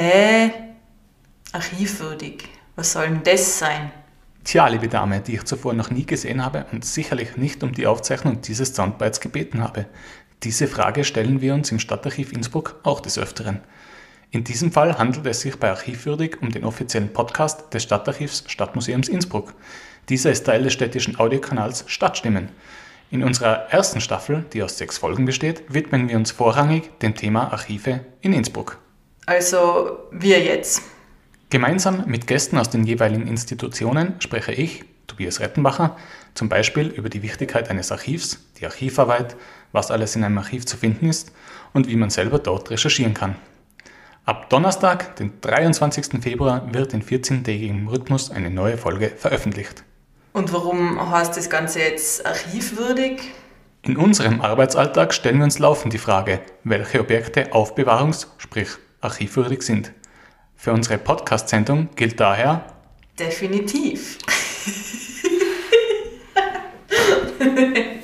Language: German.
Hä? Archivwürdig. Was soll denn das sein? Tja, liebe Dame, die ich zuvor noch nie gesehen habe und sicherlich nicht um die Aufzeichnung dieses Soundbites gebeten habe. Diese Frage stellen wir uns im Stadtarchiv Innsbruck auch des Öfteren. In diesem Fall handelt es sich bei Archivwürdig um den offiziellen Podcast des Stadtarchivs Stadtmuseums Innsbruck. Dieser ist Teil des städtischen Audiokanals Stadtstimmen. In unserer ersten Staffel, die aus sechs Folgen besteht, widmen wir uns vorrangig dem Thema Archive in Innsbruck. Also wir jetzt. Gemeinsam mit Gästen aus den jeweiligen Institutionen spreche ich, Tobias Rettenbacher, zum Beispiel über die Wichtigkeit eines Archivs, die Archivarbeit, was alles in einem Archiv zu finden ist und wie man selber dort recherchieren kann. Ab Donnerstag, den 23. Februar, wird in 14-tägigem Rhythmus eine neue Folge veröffentlicht. Und warum heißt das Ganze jetzt archivwürdig? In unserem Arbeitsalltag stellen wir uns laufend die Frage, welche Objekte aufbewahrungs-, sprich archivwürdig sind. Für unsere Podcast-Sendung gilt daher Definitiv.